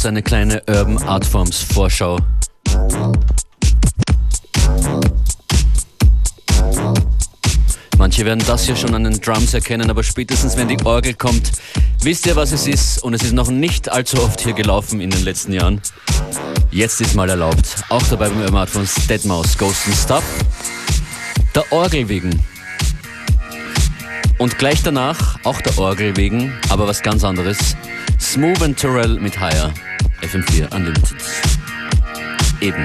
Crookers eine kleine Urban Artforms Vorschau. Manche werden das hier schon an den Drums erkennen, aber spätestens wenn die Orgel kommt, wisst ihr, was es ist. Und es ist noch nicht allzu oft hier gelaufen in den letzten Jahren. Jetzt ist mal erlaubt. Auch dabei beim Urban Artforms Deadmau5, Ghost and Stuff. Der Orgel wegen. Und gleich danach, auch der Orgel wegen, aber was ganz anderes. Smooth and Terrell mit Higher. FM4 Unlimited. Eben.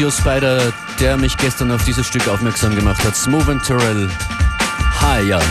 Vizio Spider, der mich gestern auf dieses Stück aufmerksam gemacht hat. Smooth and Terrell. Higher.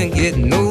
and get no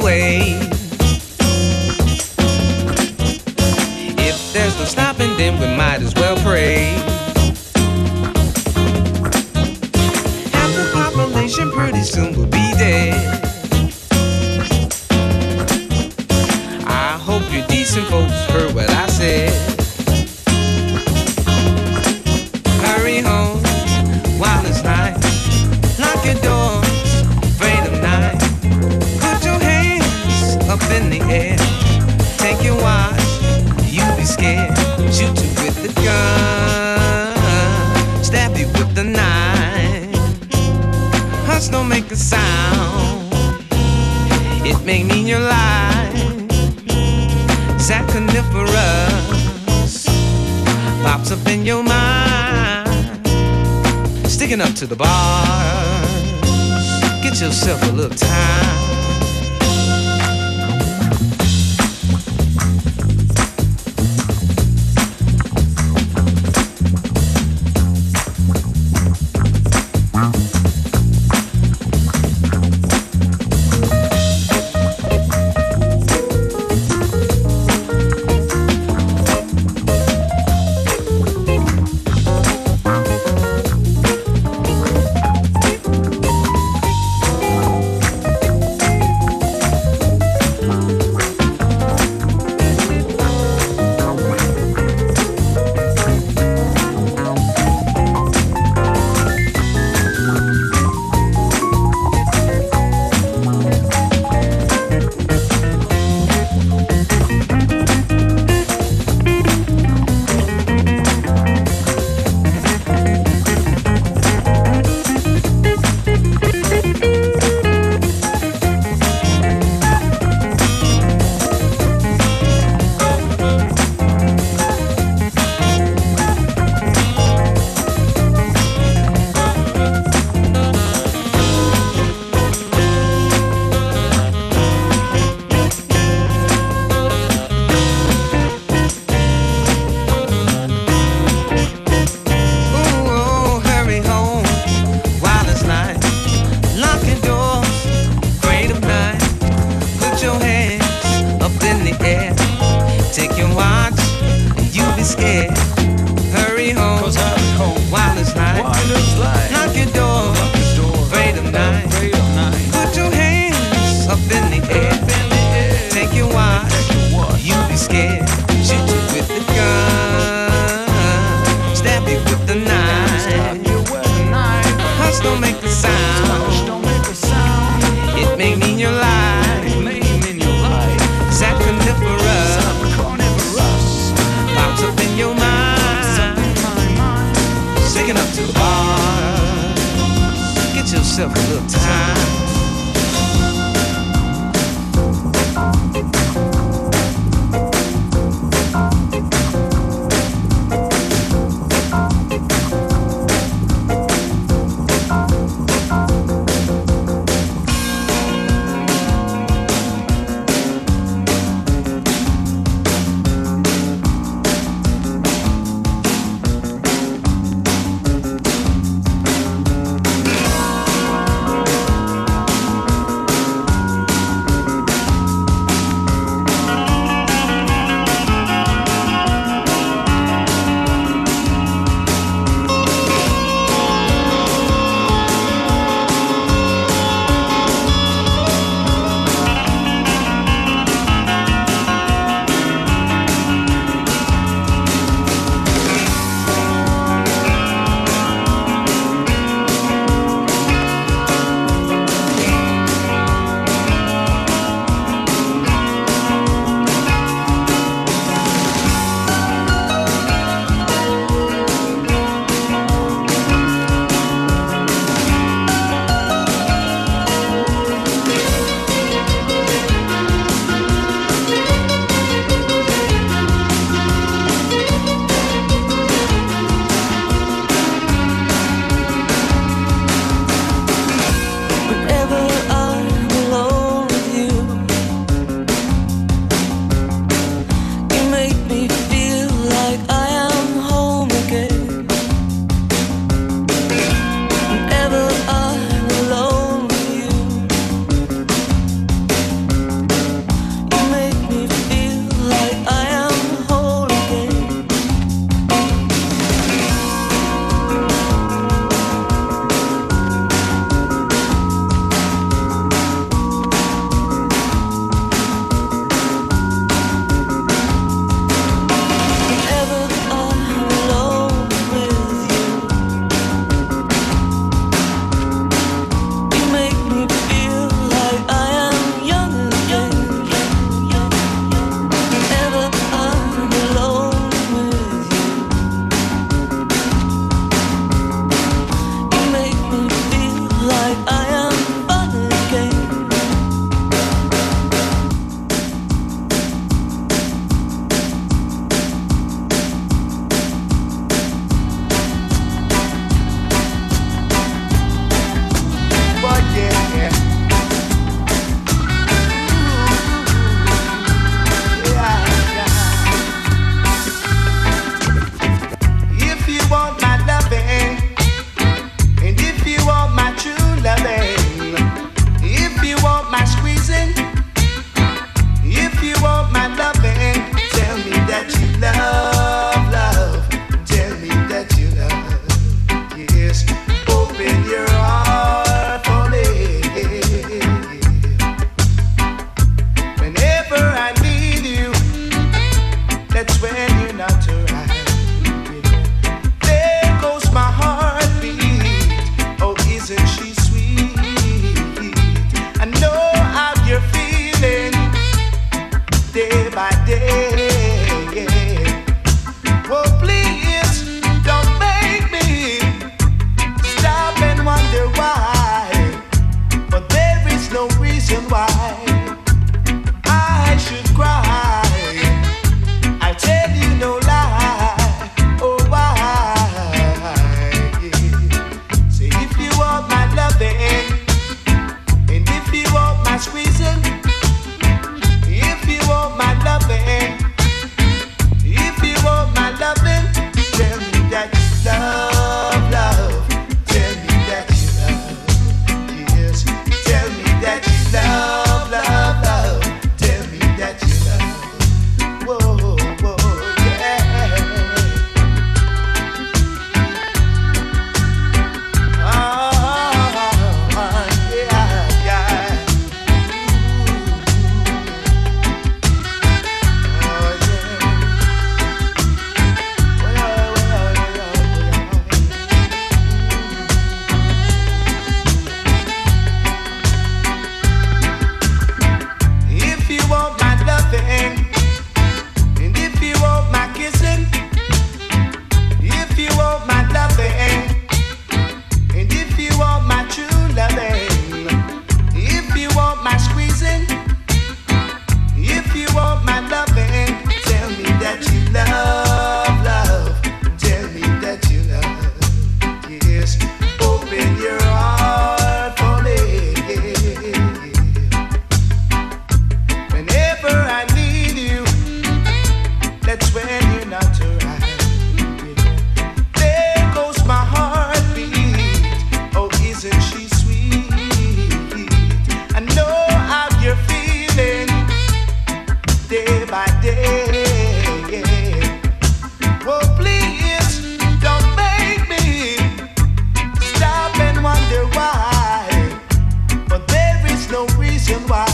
sendo a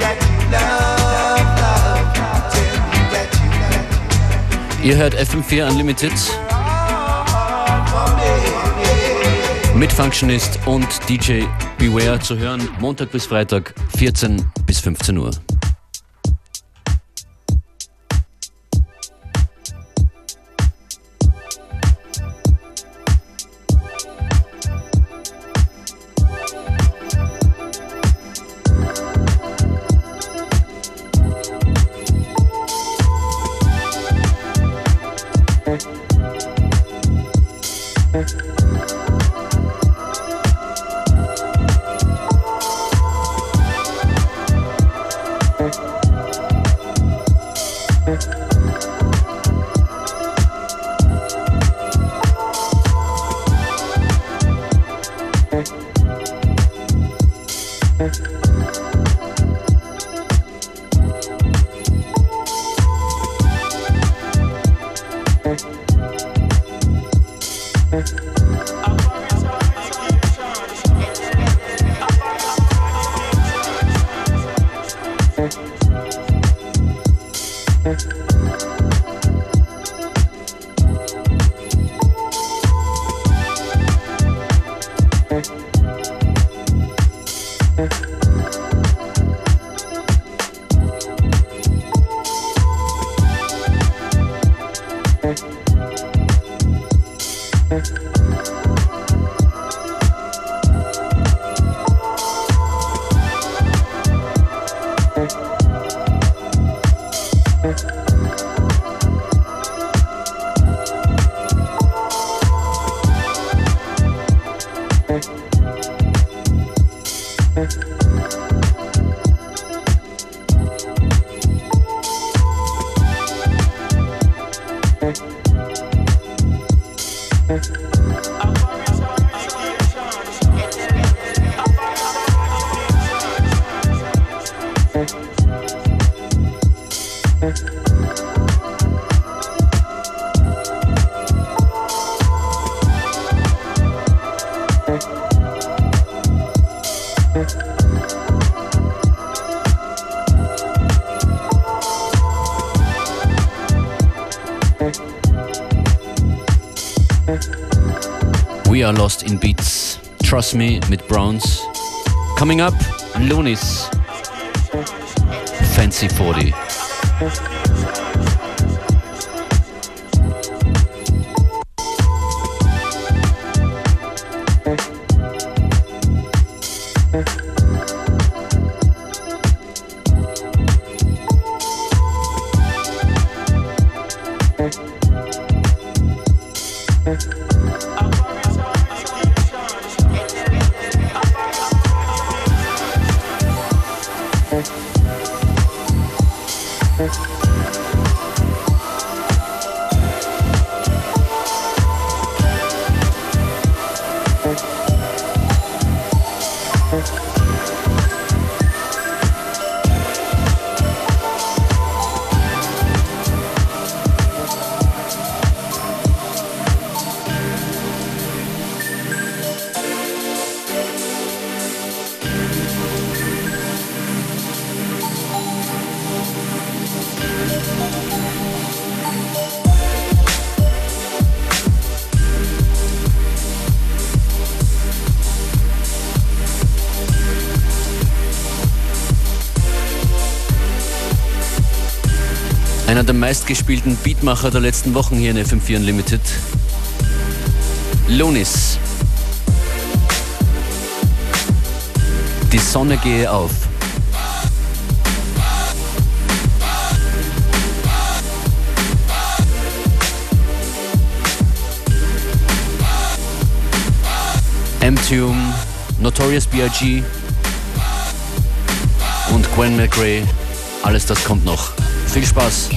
that you love Ihr hört FM4 Unlimited. For me. mit Functionist und DJ Beware zu hören, Montag bis Freitag, 14 bis 15 Uhr. Trust me mit Browns. Coming up, Lunice. Fancy 40. der meistgespielten Beatmacher der letzten Wochen hier in FM4 Unlimited. Lunis. Die Sonne gehe auf. M-Tune, Notorious B.I.G. und Gwen McRae. Alles das kommt noch. Viel Spaß.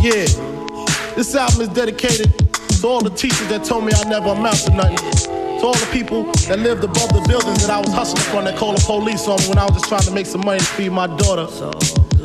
Yeah, this album is dedicated to all the teachers that told me I never amount to nothing. To all the people that lived above the buildings that I was hustling from that called the police on me when I was just trying to make some money to feed my daughter.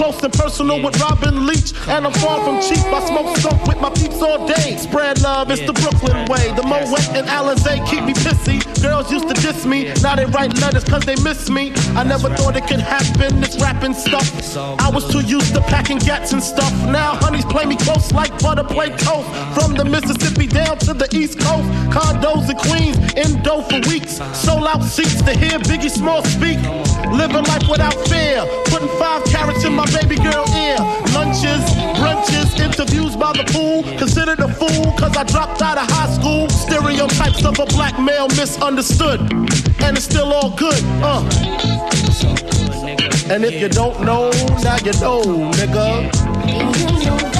Close and personal with Robin Leach. And I'm far from cheap. I smoke skunk with my peeps all day. Spread love, it's the Brooklyn way. The Moet and Alizé keep me pissy. Girls used to diss me. Now they write letters cause they miss me. I never thought it could happen, this rapping stuff. I was too used to packing gats and stuff. Now honeys play me close like butter play toast. From the Mississippi down to the East Coast. Condos in Queens, in dough for weeks. Sold out seats to hear Biggie Small speak. Living life without fear. Putting five carrots in my baby girl ear. Lunches, brunches, interviews by the pool. Considered a fool cause I dropped out of high school. Stereotypes of a black male misunderstood. And it's still all good, uh. And if you don't know, now you know, nigga.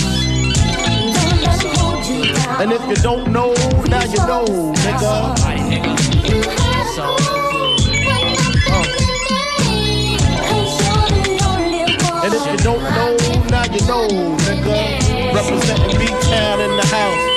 And if you don't know, now you know, nigga. And if you don't know, now you know, nigga. Representing B-Town in the house.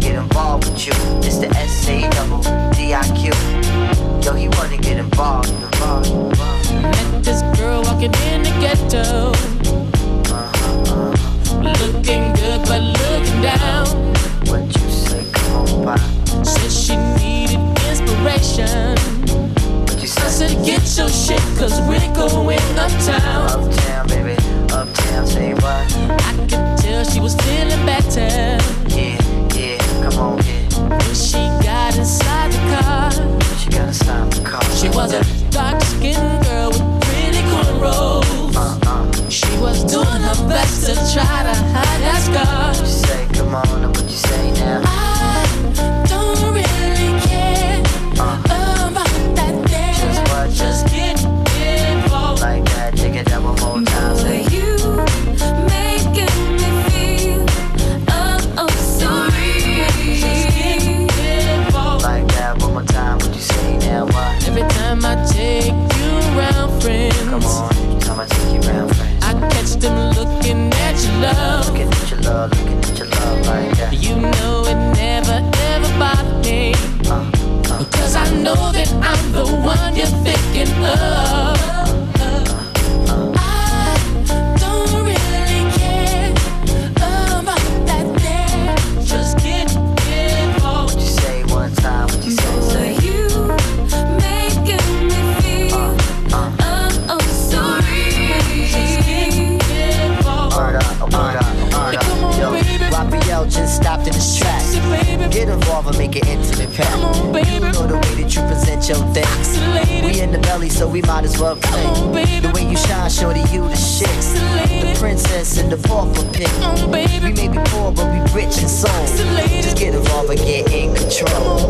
get involved with you. It's the S A double D I Q. Yo, he wanna get involved. involved, involved. Met this girl walking in the ghetto, looking good but looking down. What you say? Come on by. Said she needed inspiration. What you say? I said get your shit, cause we're going uptown. Uptown, baby. Uptown, say what? I could tell she was feeling. buck thing. The way you shine, shorty, you the shit. The princess in the bar for pick. We may be poor, but we rich in soul. Just get involved and get in control.